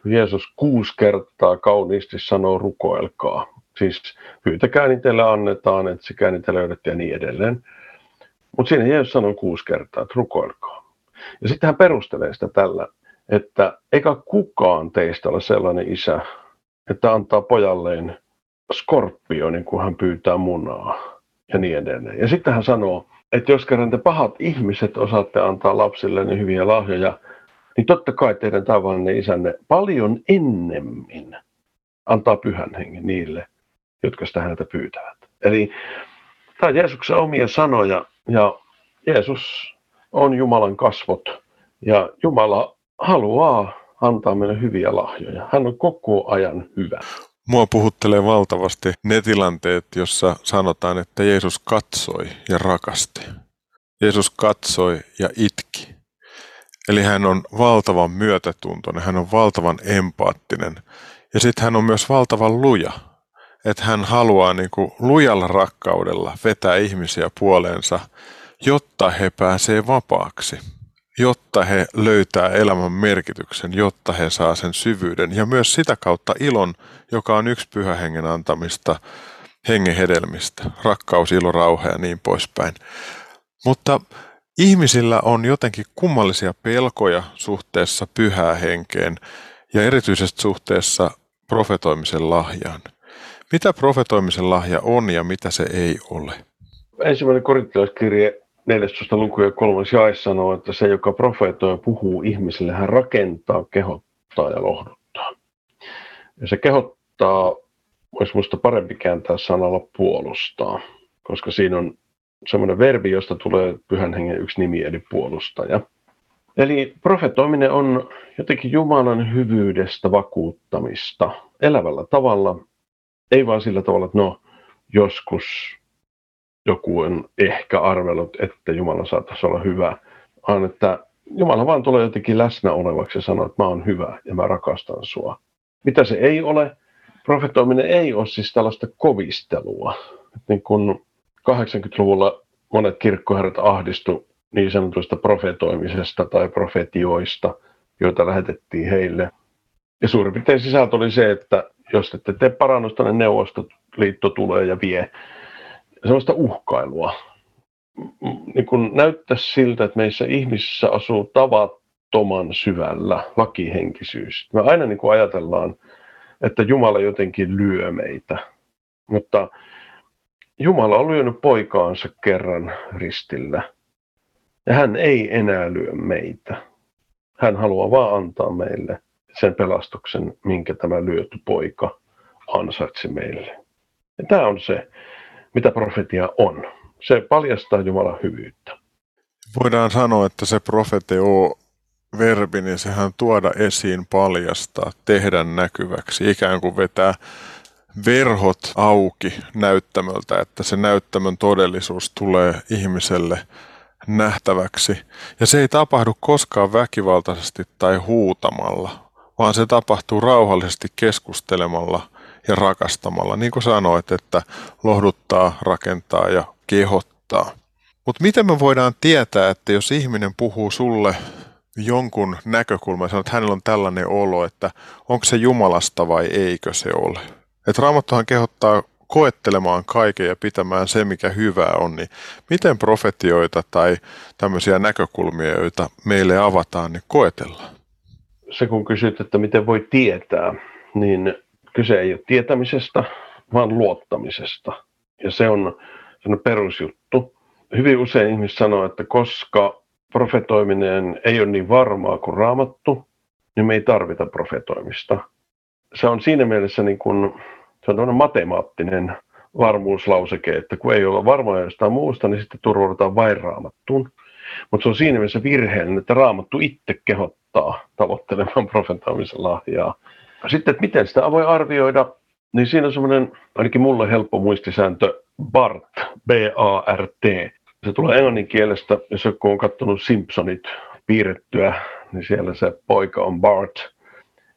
Jeesus kuusi kertaa kauniisti sanoo rukoilkaa. Siis pyytäkää niin teille annetaan, etsikää niin te löydätte ja niin edelleen. Mutta siinä Jeesus sanoo kuusi kertaa, että rukoilkaa. Ja sitten hän perustelee sitä tällä, että eikä kukaan teistä ole sellainen isä, että antaa pojalleen skorpio, niin kuin hän pyytää munaa ja niin edelleen. Ja sitten hän sanoo, että jos kerran te pahat ihmiset osaatte antaa lapsille niin hyviä lahjoja, niin totta kai teidän tavallinen isänne paljon ennemmin antaa pyhän hengen niille, jotka sitä häneltä pyytävät. Eli tämä on Jeesuksen omia sanoja ja Jeesus on Jumalan kasvot ja Jumala haluaa antaa meille hyviä lahjoja. Hän on koko ajan hyvä. Mua puhuttelee valtavasti ne tilanteet, jossa sanotaan, että Jeesus katsoi ja rakasti. Jeesus katsoi ja itki. Eli hän on valtavan myötätuntoinen, hän on valtavan empaattinen ja sitten hän on myös valtavan luja. Että hän haluaa niin kuin lujalla rakkaudella vetää ihmisiä puoleensa, jotta he pääsee vapaaksi jotta he löytää elämän merkityksen, jotta he saa sen syvyyden ja myös sitä kautta ilon, joka on yksi pyhä hengen antamista hengen hedelmistä, rakkaus, ilo, rauha ja niin poispäin. Mutta ihmisillä on jotenkin kummallisia pelkoja suhteessa pyhää henkeen ja erityisesti suhteessa profetoimisen lahjaan. Mitä profetoimisen lahja on ja mitä se ei ole? Ensimmäinen korinttilaiskirje 14. luku ja kolmas jae sanoo, että se, joka profeetoi puhuu ihmisille, hän rakentaa, kehottaa ja lohduttaa. Ja se kehottaa, olisi minusta parempi kääntää sanalla puolustaa, koska siinä on semmoinen verbi, josta tulee pyhän hengen yksi nimi, eli puolustaja. Eli profetoiminen on jotenkin Jumalan hyvyydestä vakuuttamista elävällä tavalla, ei vaan sillä tavalla, että no joskus joku on ehkä arvellut, että Jumala saattaisi olla hyvä, vaan että Jumala vaan tulee jotenkin läsnä olevaksi ja sanoo, että mä oon hyvä ja mä rakastan sua. Mitä se ei ole? Profetoiminen ei ole siis tällaista kovistelua. Niin kun 80-luvulla monet kirkkoherrat ahdistu niin sanotuista profetoimisesta tai profetioista, joita lähetettiin heille. Ja suurin piirtein sisältö oli se, että jos ette tee parannusta, niin neuvostoliitto tulee ja vie sellaista uhkailua. Niin kun näyttäisi siltä, että meissä ihmisissä asuu tavattoman syvällä lakihenkisyys. Me aina niin kuin ajatellaan, että Jumala jotenkin lyö meitä. Mutta Jumala on lyönyt poikaansa kerran ristillä. Ja hän ei enää lyö meitä. Hän haluaa vaan antaa meille sen pelastuksen, minkä tämä lyöty poika ansaitsi meille. Ja tämä on se, mitä profetia on. Se paljastaa Jumalan hyvyyttä. Voidaan sanoa, että se profeteo verbi, niin sehän tuoda esiin, paljastaa, tehdä näkyväksi, ikään kuin vetää verhot auki näyttämöltä, että se näyttämön todellisuus tulee ihmiselle nähtäväksi. Ja se ei tapahdu koskaan väkivaltaisesti tai huutamalla, vaan se tapahtuu rauhallisesti keskustelemalla – ja rakastamalla. Niin kuin sanoit, että lohduttaa, rakentaa ja kehottaa. Mutta miten me voidaan tietää, että jos ihminen puhuu sulle jonkun näkökulman sanoo, että hänellä on tällainen olo, että onko se Jumalasta vai eikö se ole? Että Raamattuhan kehottaa koettelemaan kaiken ja pitämään se, mikä hyvää on, niin miten profetioita tai tämmöisiä näkökulmia, joita meille avataan, niin koetellaan? Se kun kysyt, että miten voi tietää, niin kyse ei ole tietämisestä, vaan luottamisesta. Ja se on, se on perusjuttu. Hyvin usein ihmiset sanoo, että koska profetoiminen ei ole niin varmaa kuin raamattu, niin me ei tarvita profetoimista. Se on siinä mielessä niin kuin, se on matemaattinen varmuuslauseke, että kun ei olla varmoja jostain muusta, niin sitten turvaudutaan vain raamattuun. Mutta se on siinä mielessä virheellinen, että raamattu itse kehottaa tavoittelemaan profetoimisen lahjaa. Sitten, että miten sitä voi arvioida, niin siinä on semmoinen, ainakin mulle helppo muistisääntö, BART, B-A-R-T. Se tulee englannin kielestä, jos joku on katsonut Simpsonit piirrettyä, niin siellä se poika on Bart.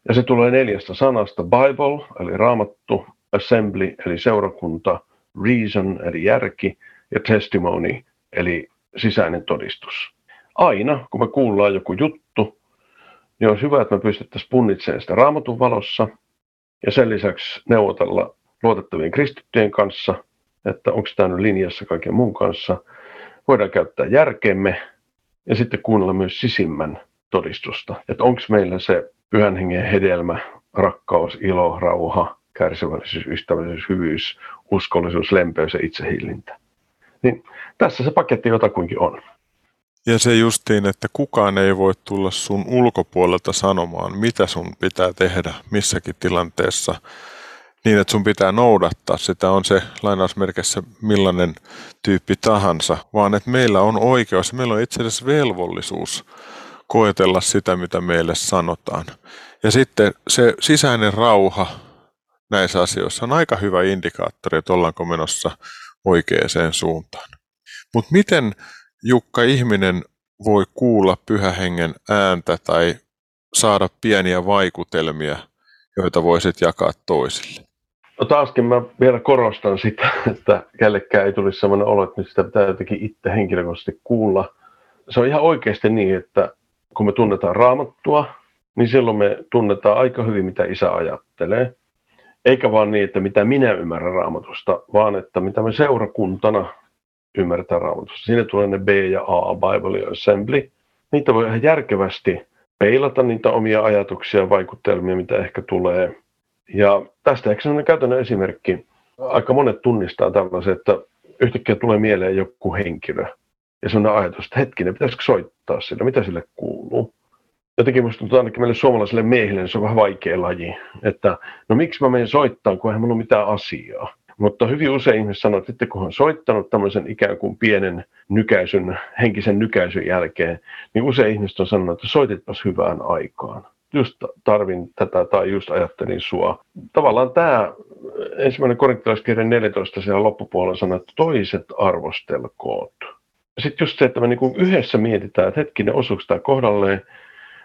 Ja se tulee neljästä sanasta, Bible, eli raamattu, assembly, eli seurakunta, reason, eli järki, ja testimony, eli sisäinen todistus. Aina, kun me kuullaan joku juttu, niin olisi hyvä, että me pystyttäisiin punnitsemaan sitä raamatun valossa ja sen lisäksi neuvotella luotettavien kristittyjen kanssa, että onko tämä nyt linjassa kaiken muun kanssa. Voidaan käyttää järkemme ja sitten kuunnella myös sisimmän todistusta, että onko meillä se pyhän hengen hedelmä, rakkaus, ilo, rauha, kärsivällisyys, ystävällisyys, hyvyys, uskollisuus, lempeys ja itsehillintä. Niin tässä se paketti jotakuinkin on. Ja se justiin, että kukaan ei voi tulla sun ulkopuolelta sanomaan, mitä sun pitää tehdä missäkin tilanteessa. niin, että sun pitää noudattaa sitä, on se lainausmerkissä millainen tyyppi tahansa, vaan että meillä on oikeus, meillä on itse asiassa velvollisuus koetella sitä, mitä meille sanotaan. Ja sitten se sisäinen rauha näissä asioissa on aika hyvä indikaattori, että ollaanko menossa oikeaan suuntaan. Mutta miten Jukka ihminen voi kuulla pyhähengen ääntä tai saada pieniä vaikutelmia, joita voisit jakaa toisille? No taaskin mä vielä korostan sitä, että kellekään ei tulisi sellainen olo, että sitä pitää jotenkin itse henkilökohtaisesti kuulla. Se on ihan oikeasti niin, että kun me tunnetaan raamattua, niin silloin me tunnetaan aika hyvin, mitä isä ajattelee. Eikä vaan niin, että mitä minä ymmärrän raamatusta, vaan että mitä me seurakuntana ymmärretään raamatusta. Siinä tulee ne B ja A, Bible ja Assembly. Niitä voi ihan järkevästi peilata niitä omia ajatuksia ja vaikutelmia, mitä ehkä tulee. Ja tästä ehkä sellainen käytännön esimerkki. Aika monet tunnistaa tällaisen, että yhtäkkiä tulee mieleen joku henkilö. Ja sellainen ajatus, että hetkinen, pitäisikö soittaa sille, mitä sille kuuluu. Jotenkin minusta tuntuu ainakin meille suomalaisille miehille, niin se on vähän vaikea laji. Että no miksi mä menen soittaa, kun eihän minulla ole mitään asiaa. Mutta hyvin usein ihmiset sanoo, että sitten kun on soittanut tämmöisen ikään kuin pienen nykäisyn, henkisen nykäisyn jälkeen, niin usein ihmiset on sanonut, että soititpas hyvään aikaan. Just tarvin tätä tai just ajattelin sua. Tavallaan tämä ensimmäinen korintalaiskirjan 14 siellä loppupuolella sanoo, että toiset arvostelkoot. Sitten just se, että me niin yhdessä mietitään, että hetkinen, osuuko tämä kohdalleen,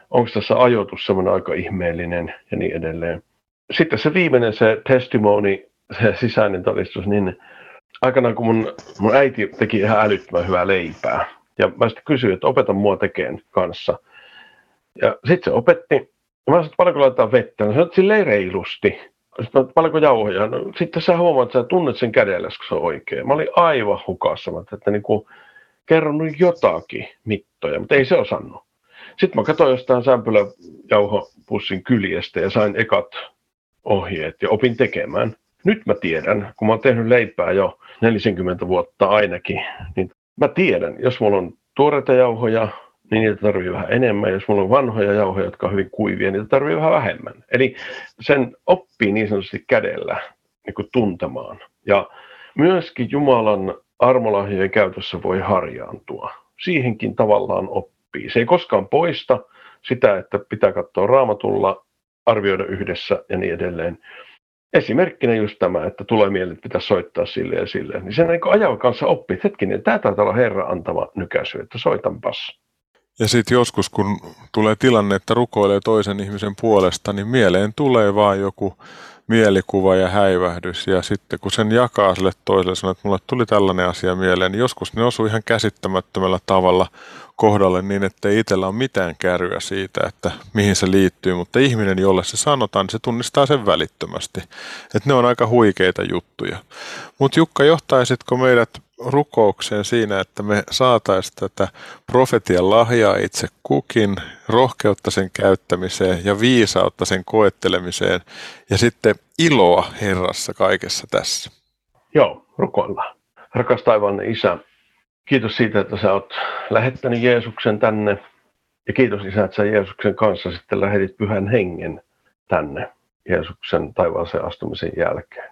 onko tässä ajoitus semmoinen aika ihmeellinen ja niin edelleen. Sitten se viimeinen, se testimony, se sisäinen todistus, niin aikanaan kun mun, mun äiti teki ihan älyttömän hyvää leipää, ja mä sitten kysyin, että opeta mua tekeen kanssa. Ja sitten se opetti, ja mä sanoin, että paljonko laitetaan vettä, no se on silleen reilusti. Sitten mä, paljonko jauhoja, no, sitten sä huomaat, että sä tunnet sen kädellä, kun se on oikein. Mä olin aivan hukassa, että niin kuin, kerronut jotakin mittoja, mutta ei se osannut. Sitten mä katsoin jostain sämpyläjauhopussin kyljestä ja sain ekat ohjeet ja opin tekemään nyt mä tiedän, kun mä oon tehnyt leipää jo 40 vuotta ainakin, niin mä tiedän, jos mulla on tuoreita jauhoja, niin niitä tarvii vähän enemmän. Jos mulla on vanhoja jauhoja, jotka on hyvin kuivia, niitä tarvii vähän vähemmän. Eli sen oppii niin sanotusti kädellä niin kuin tuntemaan. Ja myöskin Jumalan armolahjojen käytössä voi harjaantua. Siihenkin tavallaan oppii. Se ei koskaan poista sitä, että pitää katsoa raamatulla, arvioida yhdessä ja niin edelleen esimerkkinä just tämä, että tulee mieleen, että pitäisi soittaa sille ja sille. Niin sen ajan kanssa oppii, että hetkinen, tämä taitaa olla Herra antama nykäisy, että soitanpas. Ja sitten joskus, kun tulee tilanne, että rukoilee toisen ihmisen puolesta, niin mieleen tulee vaan joku mielikuva ja häivähdys. Ja sitten kun sen jakaa sille toiselle, sanoo, että mulle tuli tällainen asia mieleen, niin joskus ne osuu ihan käsittämättömällä tavalla kohdalle niin, että ei itsellä mitään kärryä siitä, että mihin se liittyy, mutta ihminen, jolle se sanotaan, niin se tunnistaa sen välittömästi. Että ne on aika huikeita juttuja. Mutta Jukka, johtaisitko meidät rukoukseen siinä, että me saataisiin tätä profetian lahjaa itse kukin, rohkeutta sen käyttämiseen ja viisautta sen koettelemiseen ja sitten iloa Herrassa kaikessa tässä. Joo, rukoillaan. Rakas taivaan Isä, Kiitos siitä, että sä oot lähettänyt Jeesuksen tänne. Ja kiitos Isä, että sä Jeesuksen kanssa sitten lähetit pyhän hengen tänne Jeesuksen taivaaseen astumisen jälkeen.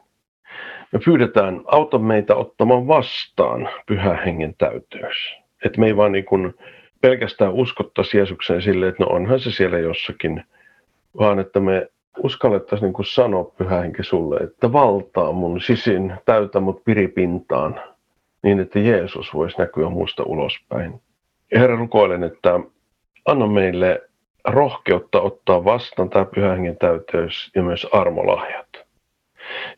Me pyydetään, auta meitä ottamaan vastaan pyhän hengen täyteys. Että me ei vaan niin pelkästään uskottaisi Jeesukseen silleen, että no onhan se siellä jossakin, vaan että me uskallettaisiin niin sanoa pyhä henki sulle, että valtaa mun sisin, täytä mut piripintaan, niin, että Jeesus voisi näkyä musta ulospäin. Herra, rukoilen, että anna meille rohkeutta ottaa vastaan tämä pyhän täyteys ja myös armolahjat.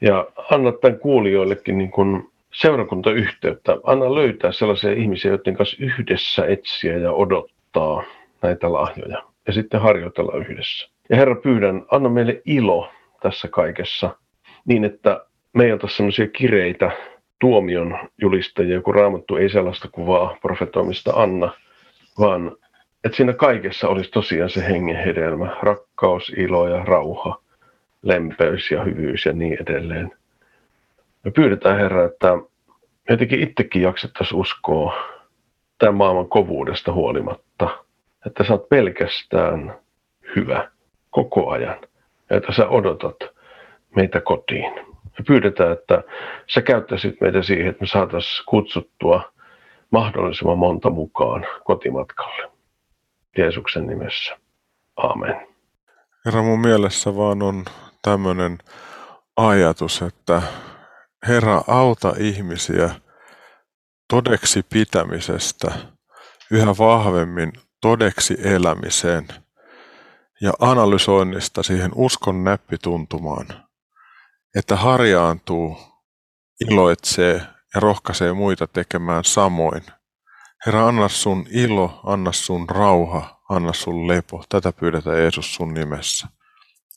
Ja anna tämän kuulijoillekin niin kuin seurakuntayhteyttä. Anna löytää sellaisia ihmisiä, joiden kanssa yhdessä etsiä ja odottaa näitä lahjoja ja sitten harjoitella yhdessä. Ja Herra, pyydän, anna meille ilo tässä kaikessa niin, että meiltä sellaisia kireitä tuomion julistajia, kun raamattu ei sellaista kuvaa profetoimista anna, vaan että siinä kaikessa olisi tosiaan se hengen hedelmä, rakkaus, ilo ja rauha, lempeys ja hyvyys ja niin edelleen. Me pyydetään Herra, että jotenkin itsekin jaksettaisiin uskoa tämän maailman kovuudesta huolimatta, että sä oot pelkästään hyvä koko ajan ja että sä odotat meitä kotiin. Me pyydetään, että sä käyttäisit meitä siihen, että me saataisiin kutsuttua mahdollisimman monta mukaan kotimatkalle. Jeesuksen nimessä. Amen. Herra, mun mielessä vaan on tämmöinen ajatus, että Herra, auta ihmisiä todeksi pitämisestä yhä vahvemmin todeksi elämiseen ja analysoinnista siihen uskon näppituntumaan, että harjaantuu, iloitsee ja rohkaisee muita tekemään samoin. Herra, anna sun ilo, anna sun rauha, anna sun lepo. Tätä pyydetään Jeesus sun nimessä.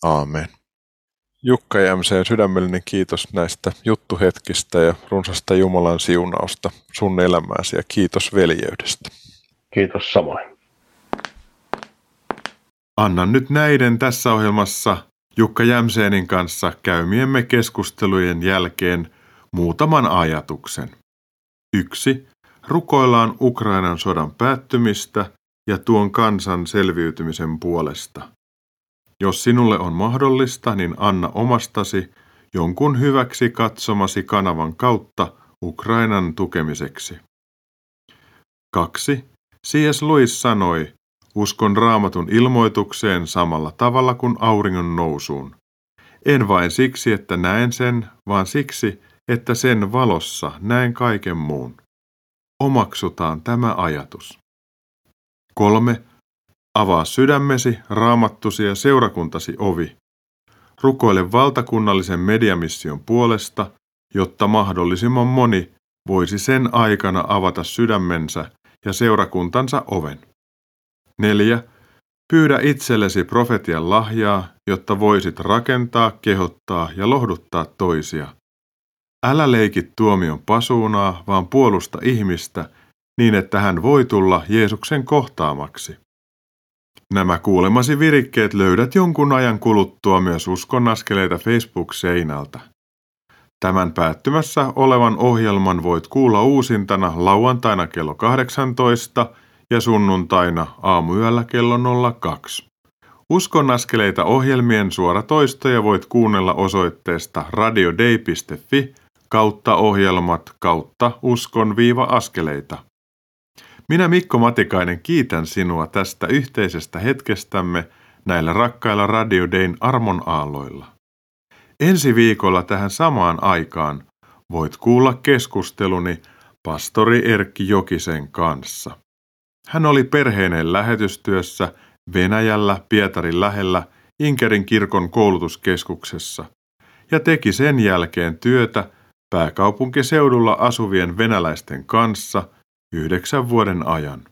Aamen. Jukka Jämseen sydämellinen kiitos näistä juttuhetkistä ja runsasta Jumalan siunausta sun elämääsi ja kiitos veljeydestä. Kiitos samoin. Annan nyt näiden tässä ohjelmassa Jukka Jämseenin kanssa käymiemme keskustelujen jälkeen muutaman ajatuksen. Yksi. Rukoillaan Ukrainan sodan päättymistä ja tuon kansan selviytymisen puolesta. Jos sinulle on mahdollista, niin anna omastasi jonkun hyväksi katsomasi kanavan kautta Ukrainan tukemiseksi. 2. C.S. Lewis sanoi, uskon raamatun ilmoitukseen samalla tavalla kuin auringon nousuun. En vain siksi, että näen sen, vaan siksi, että sen valossa näen kaiken muun. Omaksutaan tämä ajatus. 3. Avaa sydämesi, raamattusi ja seurakuntasi ovi. Rukoile valtakunnallisen mediamission puolesta, jotta mahdollisimman moni voisi sen aikana avata sydämensä ja seurakuntansa oven. 4. Pyydä itsellesi profetian lahjaa, jotta voisit rakentaa, kehottaa ja lohduttaa toisia. Älä leiki tuomion pasuunaa, vaan puolusta ihmistä niin, että hän voi tulla Jeesuksen kohtaamaksi. Nämä kuulemasi virikkeet löydät jonkun ajan kuluttua myös uskon askeleita Facebook-seinältä. Tämän päättymässä olevan ohjelman voit kuulla uusintana lauantaina kello 18 ja sunnuntaina aamuyöllä kello 02. Uskon askeleita ohjelmien suoratoistoja voit kuunnella osoitteesta radiodei.fi kautta ohjelmat kautta uskon-askeleita. Minä Mikko Matikainen kiitän sinua tästä yhteisestä hetkestämme näillä rakkailla Radio Dayn armon aalloilla. Ensi viikolla tähän samaan aikaan voit kuulla keskusteluni pastori Erkki Jokisen kanssa. Hän oli perheineen lähetystyössä Venäjällä Pietarin lähellä Inkerin kirkon koulutuskeskuksessa ja teki sen jälkeen työtä pääkaupunkiseudulla asuvien venäläisten kanssa – yhdeksän vuoden ajan.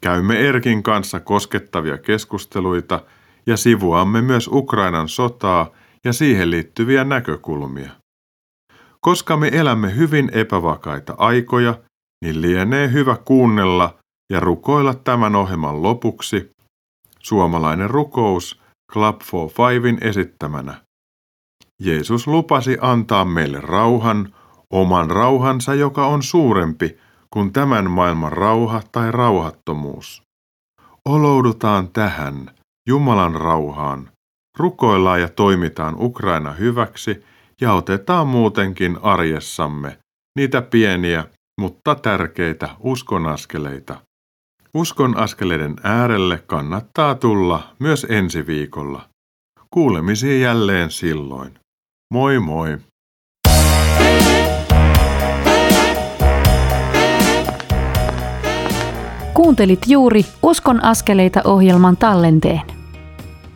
Käymme Erkin kanssa koskettavia keskusteluita ja sivuamme myös Ukrainan sotaa ja siihen liittyviä näkökulmia. Koska me elämme hyvin epävakaita aikoja, niin lienee hyvä kuunnella ja rukoilla tämän ohjelman lopuksi suomalainen rukous Club for Fivein esittämänä. Jeesus lupasi antaa meille rauhan, oman rauhansa, joka on suurempi kuin tämän maailman rauha tai rauhattomuus. Oloudutaan tähän, Jumalan rauhaan, rukoillaan ja toimitaan Ukraina hyväksi ja otetaan muutenkin arjessamme niitä pieniä, mutta tärkeitä uskonaskeleita. Uskon askeleiden äärelle kannattaa tulla myös ensi viikolla. Kuulemisia jälleen silloin. Moi moi! Kuuntelit juuri Uskon askeleita ohjelman tallenteen.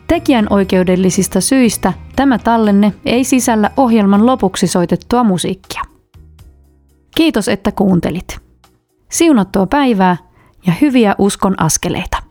Tekijän oikeudellisista syistä tämä tallenne ei sisällä ohjelman lopuksi soitettua musiikkia. Kiitos, että kuuntelit. Siunattua päivää ja hyviä uskon askeleita.